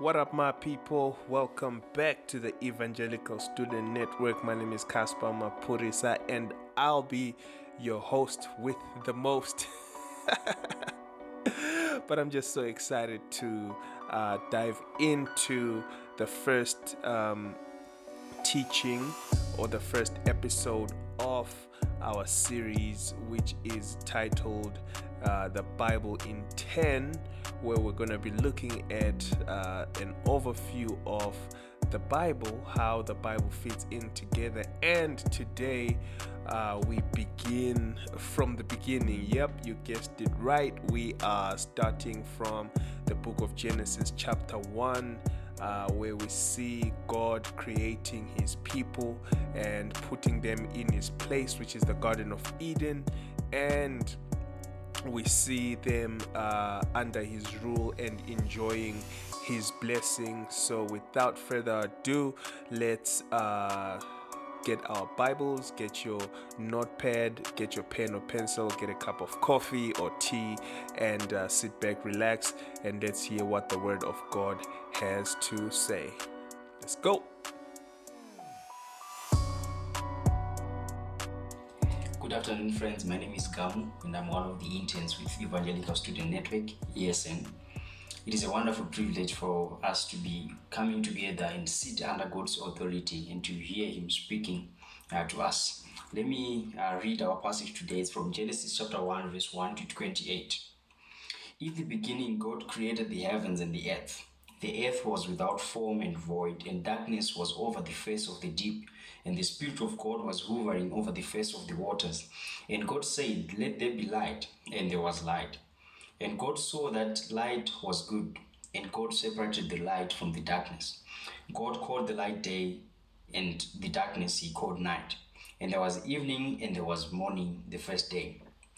What up, my people? Welcome back to the Evangelical Student Network. My name is Caspar Mapurisa, and I'll be your host with the most. but I'm just so excited to uh, dive into the first um, teaching or the first episode of our series, which is titled uh, The Bible in 10, where we're going to be looking at uh, an overview of the Bible, how the Bible fits in together. And today uh, we begin from the beginning. Yep, you guessed it right. We are starting from the book of Genesis, chapter 1 uh, where we see God creating his people and putting them in his place, which is the Garden of Eden, and we see them uh, under his rule and enjoying his blessing. So, without further ado, let's. Uh, get our Bibles, get your notepad, get your pen or pencil, get a cup of coffee or tea, and uh, sit back, relax, and let's hear what the Word of God has to say. Let's go. Good afternoon, friends. My name is Gamu, and I'm one of the interns with Evangelical Student Network, ESN. It is a wonderful privilege for us to be coming together and sit under God's authority and to hear Him speaking uh, to us. Let me uh, read our passage today. It's from Genesis chapter 1, verse 1 to 28. In the beginning, God created the heavens and the earth. The earth was without form and void, and darkness was over the face of the deep, and the Spirit of God was hovering over the face of the waters. And God said, Let there be light, and there was light. And God saw that light was good, and God separated the light from the darkness. God called the light day, and the darkness he called night. And there was evening, and there was morning the first day.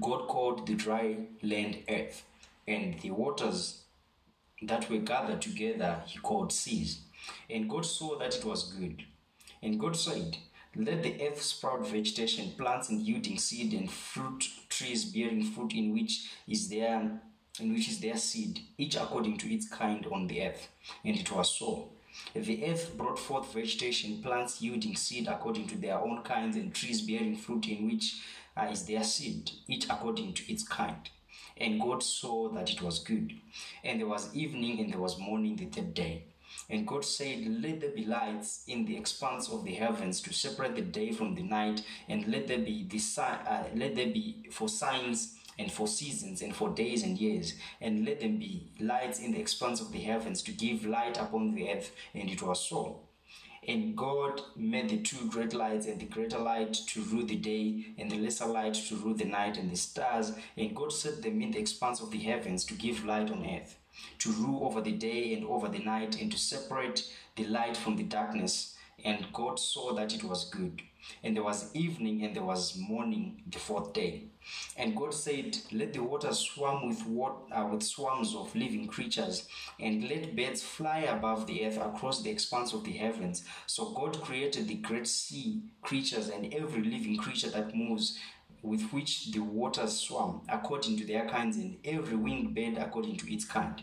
God called the dry land earth, and the waters that were gathered together he called seas. And God saw that it was good. And God said, Let the earth sprout vegetation, plants and yielding seed, and fruit trees bearing fruit in which is their in which is their seed, each according to its kind on the earth. And it was so. The earth brought forth vegetation, plants yielding seed according to their own kinds, and trees bearing fruit in which uh, is their seed, each according to its kind. And God saw that it was good. And there was evening and there was morning the third day. And God said, Let there be lights in the expanse of the heavens to separate the day from the night, and let there be the si- uh, let there be for signs and for seasons and for days and years, and let them be lights in the expanse of the heavens to give light upon the earth. And it was so. And God made the two great lights, and the greater light to rule the day, and the lesser light to rule the night, and the stars. And God set them in the expanse of the heavens to give light on earth, to rule over the day and over the night, and to separate the light from the darkness. And God saw that it was good. And there was evening and there was morning the fourth day. And God said, Let the waters swarm with what, uh, with swarms of living creatures, and let birds fly above the earth across the expanse of the heavens. So God created the great sea creatures and every living creature that moves with which the waters swam according to their kinds, and every winged bird according to its kind.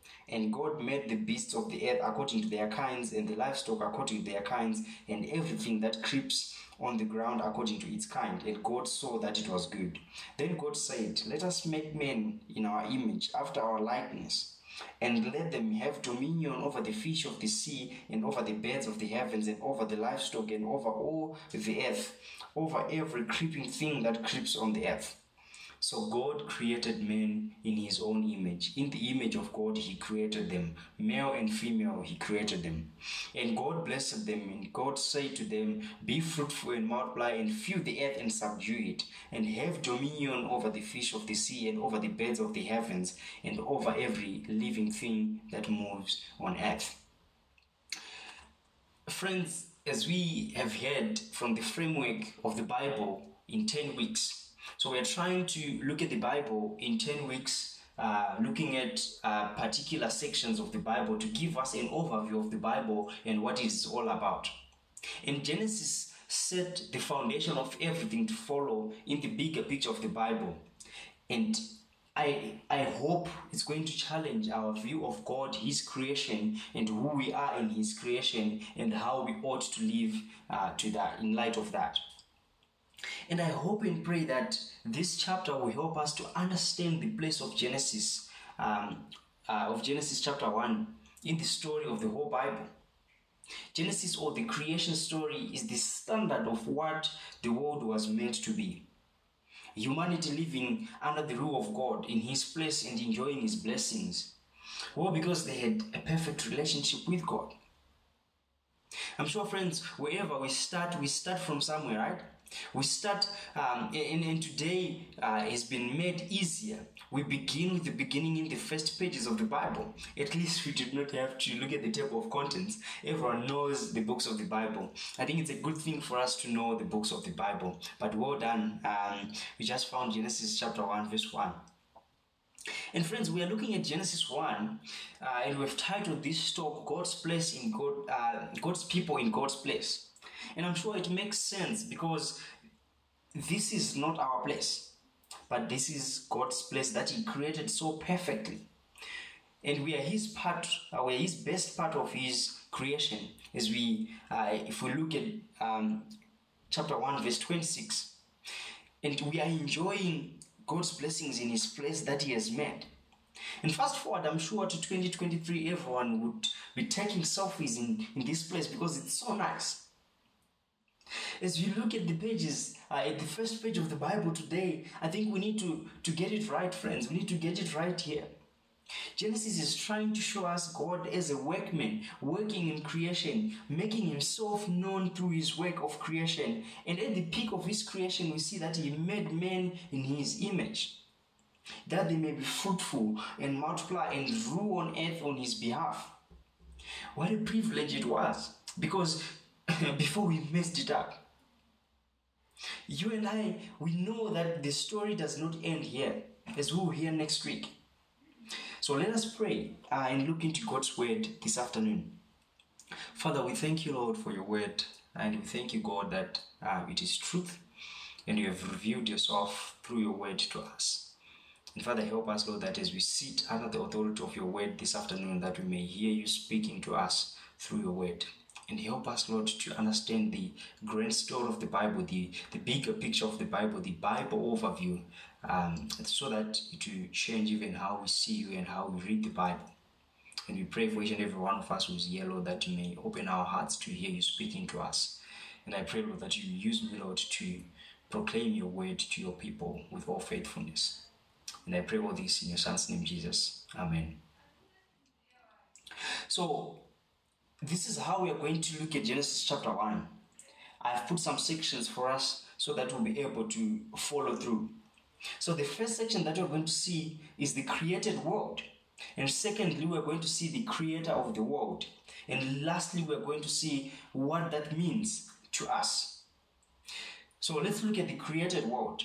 And God made the beasts of the earth according to their kinds, and the livestock according to their kinds, and everything that creeps on the ground according to its kind. And God saw that it was good. Then God said, Let us make men in our image, after our likeness, and let them have dominion over the fish of the sea, and over the birds of the heavens, and over the livestock, and over all the earth, over every creeping thing that creeps on the earth. So God created men in his own image. In the image of God, he created them. Male and female, he created them. And God blessed them, and God said to them, Be fruitful and multiply, and fill the earth and subdue it, and have dominion over the fish of the sea, and over the birds of the heavens, and over every living thing that moves on earth. Friends, as we have heard from the framework of the Bible in 10 weeks, so we're trying to look at the Bible in 10 weeks, uh, looking at uh, particular sections of the Bible to give us an overview of the Bible and what it's all about. And Genesis set the foundation of everything to follow in the bigger picture of the Bible. And I, I hope it's going to challenge our view of God, His creation, and who we are in His creation, and how we ought to live uh, to that in light of that. And I hope and pray that this chapter will help us to understand the place of Genesis, um, uh, of Genesis chapter 1 in the story of the whole Bible. Genesis or the creation story is the standard of what the world was meant to be. Humanity living under the rule of God in His place and enjoying His blessings. Well, because they had a perfect relationship with God. I'm sure, friends, wherever we start, we start from somewhere, right? We start, um, and, and today uh, has been made easier. We begin with the beginning in the first pages of the Bible. At least we did not have to look at the table of contents. Everyone knows the books of the Bible. I think it's a good thing for us to know the books of the Bible. But well done. Um, we just found Genesis chapter 1, verse 1. And friends, we are looking at Genesis 1, uh, and we've titled this talk God's place in God, uh, God's people in God's place. And I'm sure it makes sense because this is not our place, but this is God's place that He created so perfectly. And we are His part, uh, we are His best part of His creation. As we, uh, if we look at um, chapter 1, verse 26, and we are enjoying God's blessings in His place that He has made. And fast forward, I'm sure to 2023, everyone would be taking selfies in, in this place because it's so nice. As you look at the pages, uh, at the first page of the Bible today, I think we need to, to get it right, friends. We need to get it right here. Genesis is trying to show us God as a workman, working in creation, making himself known through his work of creation. And at the peak of his creation, we see that he made men in his image, that they may be fruitful and multiply and rule on earth on his behalf. What a privilege it was, because before we messed it up. You and I, we know that the story does not end here, as we will hear next week. So let us pray uh, and look into God's word this afternoon. Father, we thank you, Lord, for your word, and we thank you, God, that uh, it is truth, and you have revealed yourself through your word to us. And Father, help us, Lord, that as we sit under the authority of your word this afternoon, that we may hear you speaking to us through your word and help us, Lord, to understand the grand story of the Bible, the, the bigger picture of the Bible, the Bible overview, um, so that will change even how we see you and how we read the Bible. And we pray for each and every one of us who's here, Lord, that you may open our hearts to hear you speaking to us. And I pray, Lord, that you use me, Lord, to proclaim your word to your people with all faithfulness. And I pray all this in your Son's name, Jesus. Amen. So, this is how we are going to look at Genesis chapter 1. I have put some sections for us so that we'll be able to follow through. So, the first section that we're going to see is the created world. And secondly, we're going to see the creator of the world. And lastly, we're going to see what that means to us. So, let's look at the created world.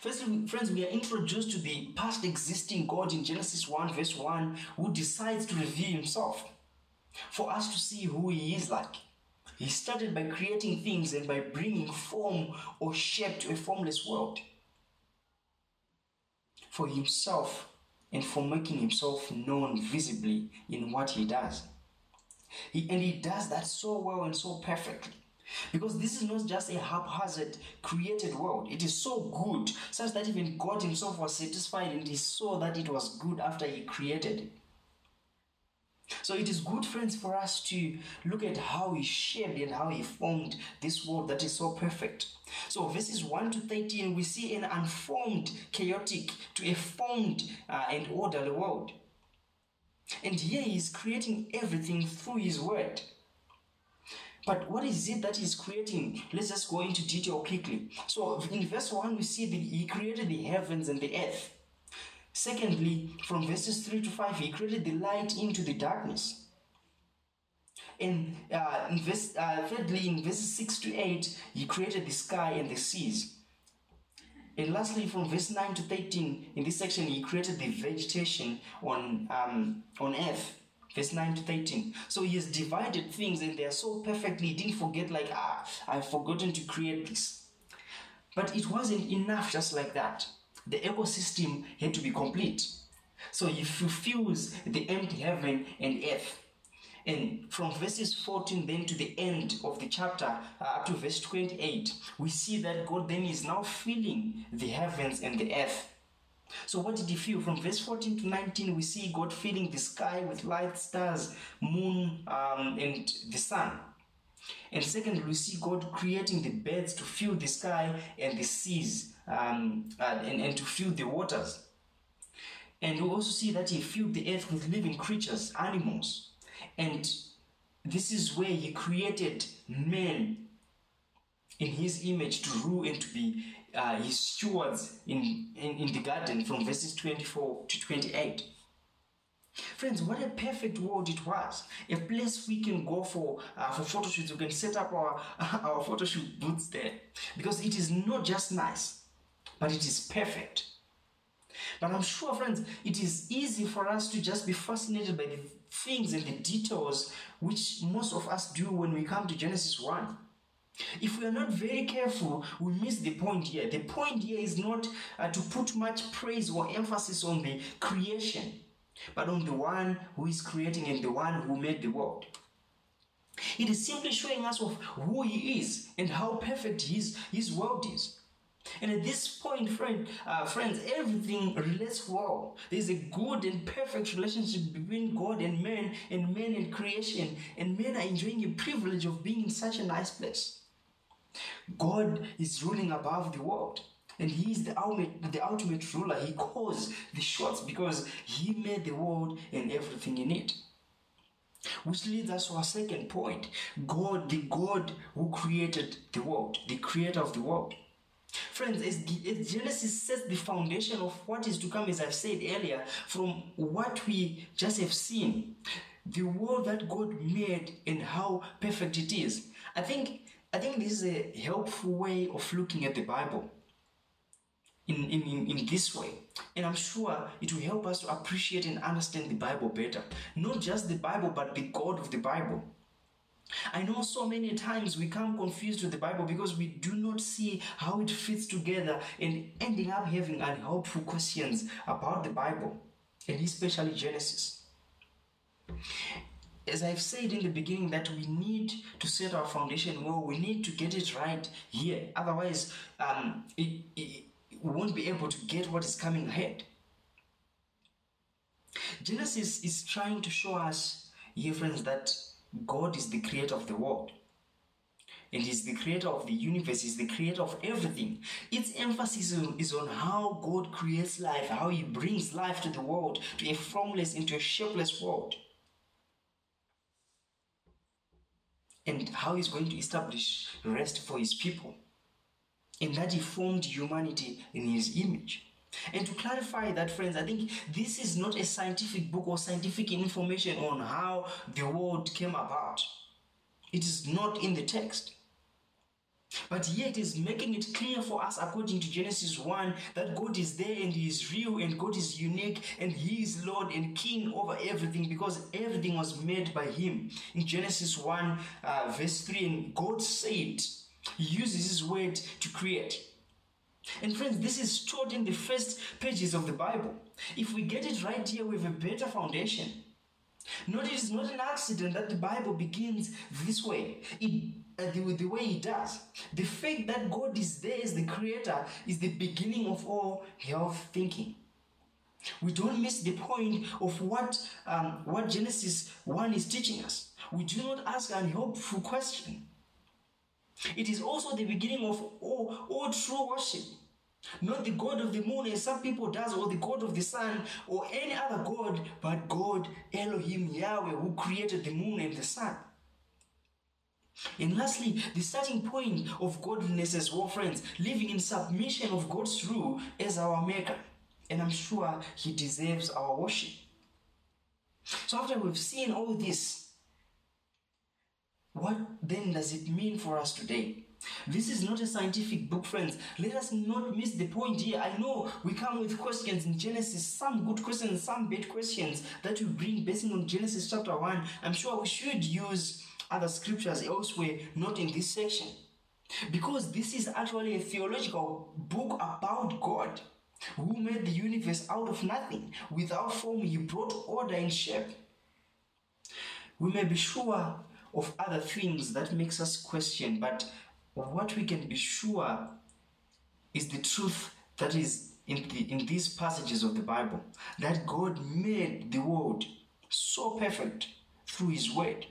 Firstly, friends, we are introduced to the past existing God in Genesis 1, verse 1, who decides to reveal himself for us to see who He is like. He started by creating things and by bringing form or shape to a formless world for Himself and for making Himself known visibly in what He does. He, and He does that so well and so perfectly. Because this is not just a haphazard created world. It is so good, such that even God Himself was satisfied and He saw that it was good after He created it. So it is good, friends, for us to look at how He shaped and how He formed this world that is so perfect. So, verses 1 to 13, we see an unformed, chaotic to a formed uh, and orderly world. And here He is creating everything through His word. But what is it that he's creating? Let's just go into detail quickly. So in verse 1, we see that he created the heavens and the earth. Secondly, from verses 3 to 5, he created the light into the darkness. And uh, in verse, uh, thirdly, in verses 6 to 8, he created the sky and the seas. And lastly, from verse 9 to 13, in this section, he created the vegetation on, um, on earth verse 9 to 13 so he has divided things and they are so perfectly he didn't forget like ah i've forgotten to create this but it wasn't enough just like that the ecosystem had to be complete so he fulfills the empty heaven and earth and from verses 14 then to the end of the chapter uh, up to verse 28 we see that god then is now filling the heavens and the earth so, what did he feel? From verse 14 to 19, we see God filling the sky with light, stars, moon, um, and the sun. And second, we see God creating the birds to fill the sky and the seas um, uh, and, and to fill the waters. And we also see that He filled the earth with living creatures, animals. And this is where He created man in His image to rule and to be uh, his stewards in, in, in the garden from verses 24 to 28. Friends, what a perfect world it was. A place we can go for uh, for photo shoots. We can set up our, our photo shoot booths there. Because it is not just nice, but it is perfect. But I'm sure, friends, it is easy for us to just be fascinated by the things and the details which most of us do when we come to Genesis 1. If we are not very careful, we miss the point here. The point here is not uh, to put much praise or emphasis on the creation, but on the one who is creating and the one who made the world. It is simply showing us of who he is and how perfect his, his world is. And at this point, friend, uh, friends, everything relates well. There's a good and perfect relationship between God and man, and man and creation, and men are enjoying the privilege of being in such a nice place. God is ruling above the world. And he is the ultimate, the ultimate ruler. He calls the shots because he made the world and everything in it. Which leads us to our second point God, the God who created the world, the creator of the world. Friends, as, as Genesis sets the foundation of what is to come, as I've said earlier, from what we just have seen, the world that God made and how perfect it is. I think I think this is a helpful way of looking at the Bible in, in, in, in this way. And I'm sure it will help us to appreciate and understand the Bible better. Not just the Bible, but the God of the Bible. I know so many times we come confused with the Bible because we do not see how it fits together and ending up having unhelpful questions about the Bible, and especially Genesis as I've said in the beginning, that we need to set our foundation well, we need to get it right here. Otherwise, um, it, it, we won't be able to get what is coming ahead. Genesis is trying to show us, here, friends, that God is the creator of the world. And He's the creator of the universe, He's the creator of everything. Its emphasis is on how God creates life, how He brings life to the world, to a formless, into a shapeless world. and how he's going to establish rest for his people. And that he formed humanity in his image. And to clarify that, friends, I think this is not a scientific book or scientific information on how the world came about. It is not in the text. But yet it is making it clear for us according to Genesis 1 that God is there and He is real and God is unique and He is Lord and King over everything because everything was made by Him. In Genesis 1, uh, verse 3, and God said, He uses His word to create. And friends, this is taught in the first pages of the Bible. If we get it right here, we have a better foundation. Note it is not an accident that the Bible begins this way. It uh, the, the way it does. The fact that God is there as the Creator is the beginning of all health thinking. We don't miss the point of what um, what Genesis 1 is teaching us. We do not ask an helpful question. It is also the beginning of all, all true worship. Not the God of the moon as some people does, or the God of the sun, or any other God, but God Elohim Yahweh who created the moon and the sun. And lastly, the starting point of godliness as well, friends, living in submission of God's rule as our maker. And I'm sure He deserves our worship. So, after we've seen all this, what then does it mean for us today? This is not a scientific book, friends. Let us not miss the point here. I know we come with questions in Genesis, some good questions, some bad questions that we bring based on Genesis chapter 1. I'm sure we should use other scriptures elsewhere, not in this section. Because this is actually a theological book about God who made the universe out of nothing. Without form, he brought order and shape. We may be sure of other things that makes us question, but what we can be sure is the truth that is in, the, in these passages of the Bible that God made the world so perfect through His Word.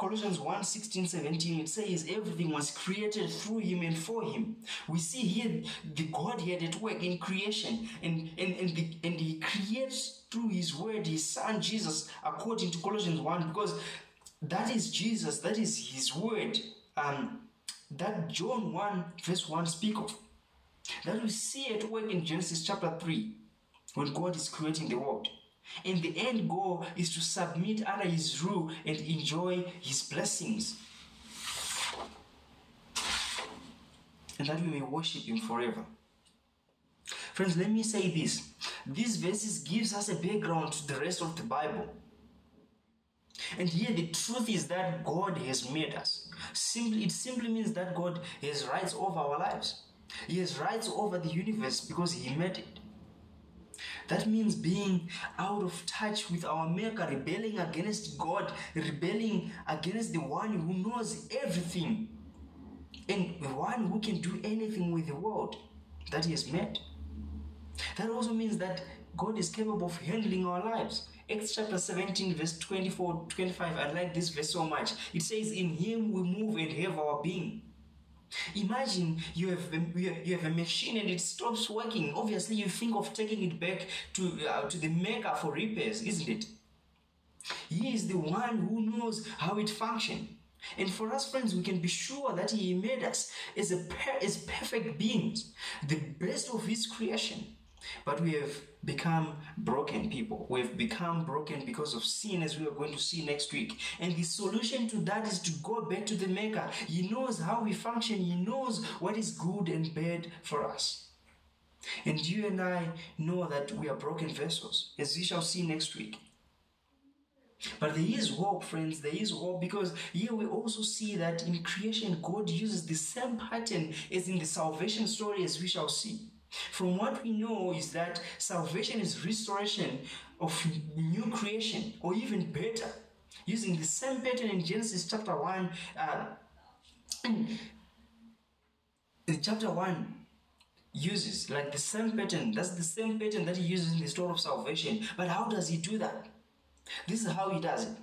Colossians 1 16, 17, it says everything was created through him and for him. We see here the Godhead at work in creation, and, and, and, the, and he creates through his word his son Jesus, according to Colossians 1, because that is Jesus, that is his word. Um, that John 1, verse 1 speak of. That we see at work in Genesis chapter 3, when God is creating the world. And the end goal is to submit under His rule and enjoy His blessings. And that we may worship Him forever. Friends, let me say this. These verses gives us a background to the rest of the Bible. And here the truth is that God has made us. Simply, it simply means that God has rights over our lives. He has rights over the universe because He made it. That means being out of touch with our Maker, rebelling against God, rebelling against the one who knows everything, and the one who can do anything with the world that He has made. That also means that God is capable of handling our lives. Acts chapter 17, verse 24 25. I like this verse so much. It says, In Him we move and have our being. Imagine you have you have a machine and it stops working. Obviously, you think of taking it back to uh, to the maker for repairs, isn't it? He is the one who knows how it functions. And for us, friends, we can be sure that He made us as, a per- as perfect beings, the best of His creation. But we have become broken people. We have become broken because of sin, as we are going to see next week. And the solution to that is to go back to the Maker. He knows how we function, He knows what is good and bad for us. And you and I know that we are broken vessels, as we shall see next week. But there is hope, friends. There is hope because here we also see that in creation, God uses the same pattern as in the salvation story, as we shall see. From what we know is that salvation is restoration of new creation, or even better, using the same pattern in Genesis chapter 1. Uh, chapter 1 uses like the same pattern. That's the same pattern that he uses in the story of salvation. But how does he do that? This is how he does it.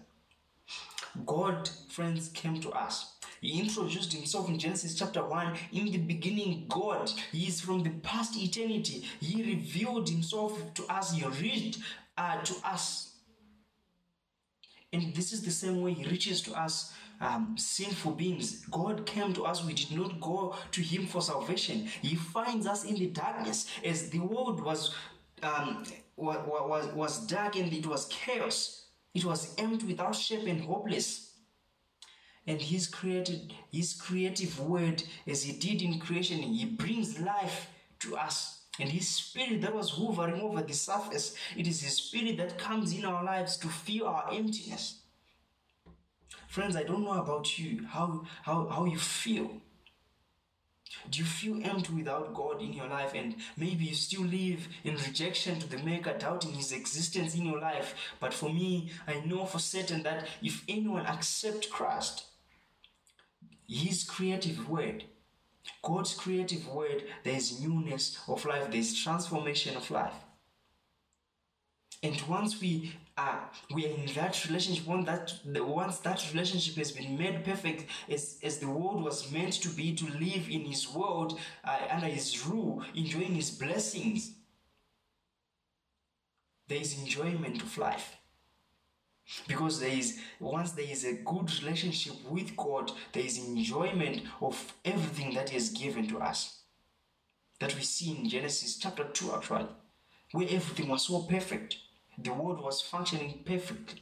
God, friends, came to us. He introduced himself in Genesis chapter 1. In the beginning, God, He is from the past eternity. He revealed Himself to us, He reached uh, to us. And this is the same way He reaches to us, um, sinful beings. God came to us, we did not go to Him for salvation. He finds us in the darkness as the world was. Um, was, was dark and it was chaos. It was empty without shape and hopeless and his created his creative word as he did in creation he brings life to us. And his spirit that was hovering over the surface it is his spirit that comes in our lives to fill our emptiness. Friends i don't know about you. How how, how you feel. Do you feel empty without God in your life? And maybe you still live in rejection to the Maker, doubting His existence in your life? But for me, I know for certain that if anyone accepts Christ, His creative word. God's creative word, there is newness of life, there is transformation of life. And once we are we are in that relationship, once that once that relationship has been made perfect, as, as the world was meant to be, to live in His world uh, under His rule, enjoying His blessings, there is enjoyment of life because there is once there is a good relationship with god there is enjoyment of everything that he has given to us. That we see in genesis chapter 2 actually where everything was so perfect. The world was functioning perfectly.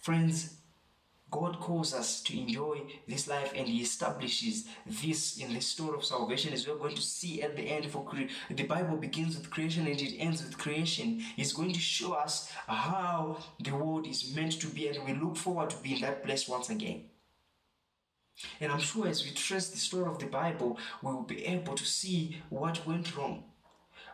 Friends God calls us to enjoy this life and He establishes this in the story of salvation as we're going to see at the end for cre- the Bible begins with creation and it ends with creation. He's going to show us how the world is meant to be and we look forward to be in that place once again. And I'm sure as we trace the story of the Bible, we will be able to see what went wrong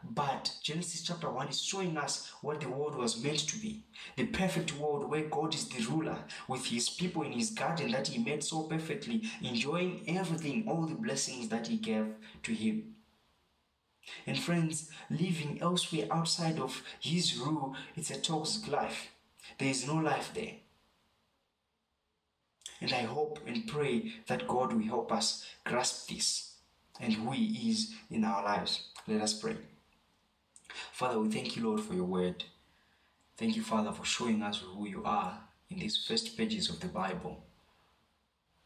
but Genesis chapter 1 is showing us what the world was meant to be. The perfect world where God is the ruler with his people in his garden that he made so perfectly, enjoying everything, all the blessings that he gave to him. And friends, living elsewhere outside of his rule, it's a toxic life. There is no life there. And I hope and pray that God will help us grasp this and who He is in our lives. Let us pray. Father, we thank you, Lord, for your word. Thank you, Father, for showing us who you are in these first pages of the Bible.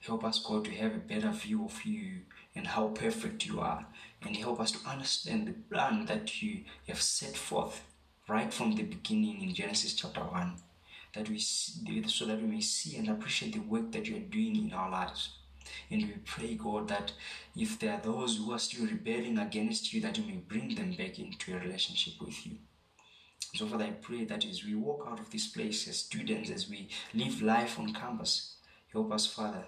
Help us, God, to have a better view of you and how perfect you are, and help us to understand the plan that you have set forth right from the beginning in Genesis chapter 1, that we see, so that we may see and appreciate the work that you are doing in our lives. And we pray, God, that if there are those who are still rebelling against you, that you may bring them back into a relationship with you. So, Father, I pray that as we walk out of this place as students, as we live life on campus, help us, Father,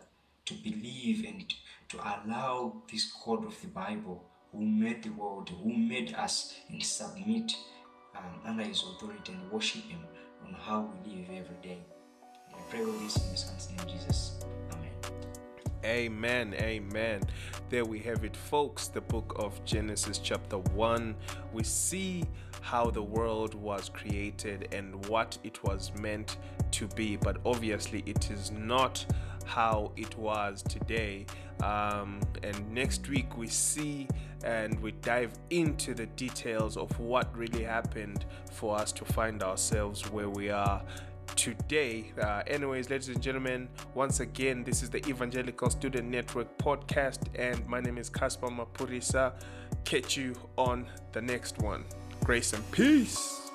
to believe and to allow this God of the Bible, who made the world, who made us, and submit um, under His authority and worship Him on how we live every day. I pray all this in His Son's name, Jesus. Amen. Amen. There we have it, folks. The book of Genesis, chapter 1. We see how the world was created and what it was meant to be, but obviously, it is not how it was today. Um, and next week, we see and we dive into the details of what really happened for us to find ourselves where we are today. Uh, anyways, ladies and gentlemen, once again, this is the Evangelical Student Network podcast, and my name is Caspar Mapurisa. Catch you on the next one. Grace and peace.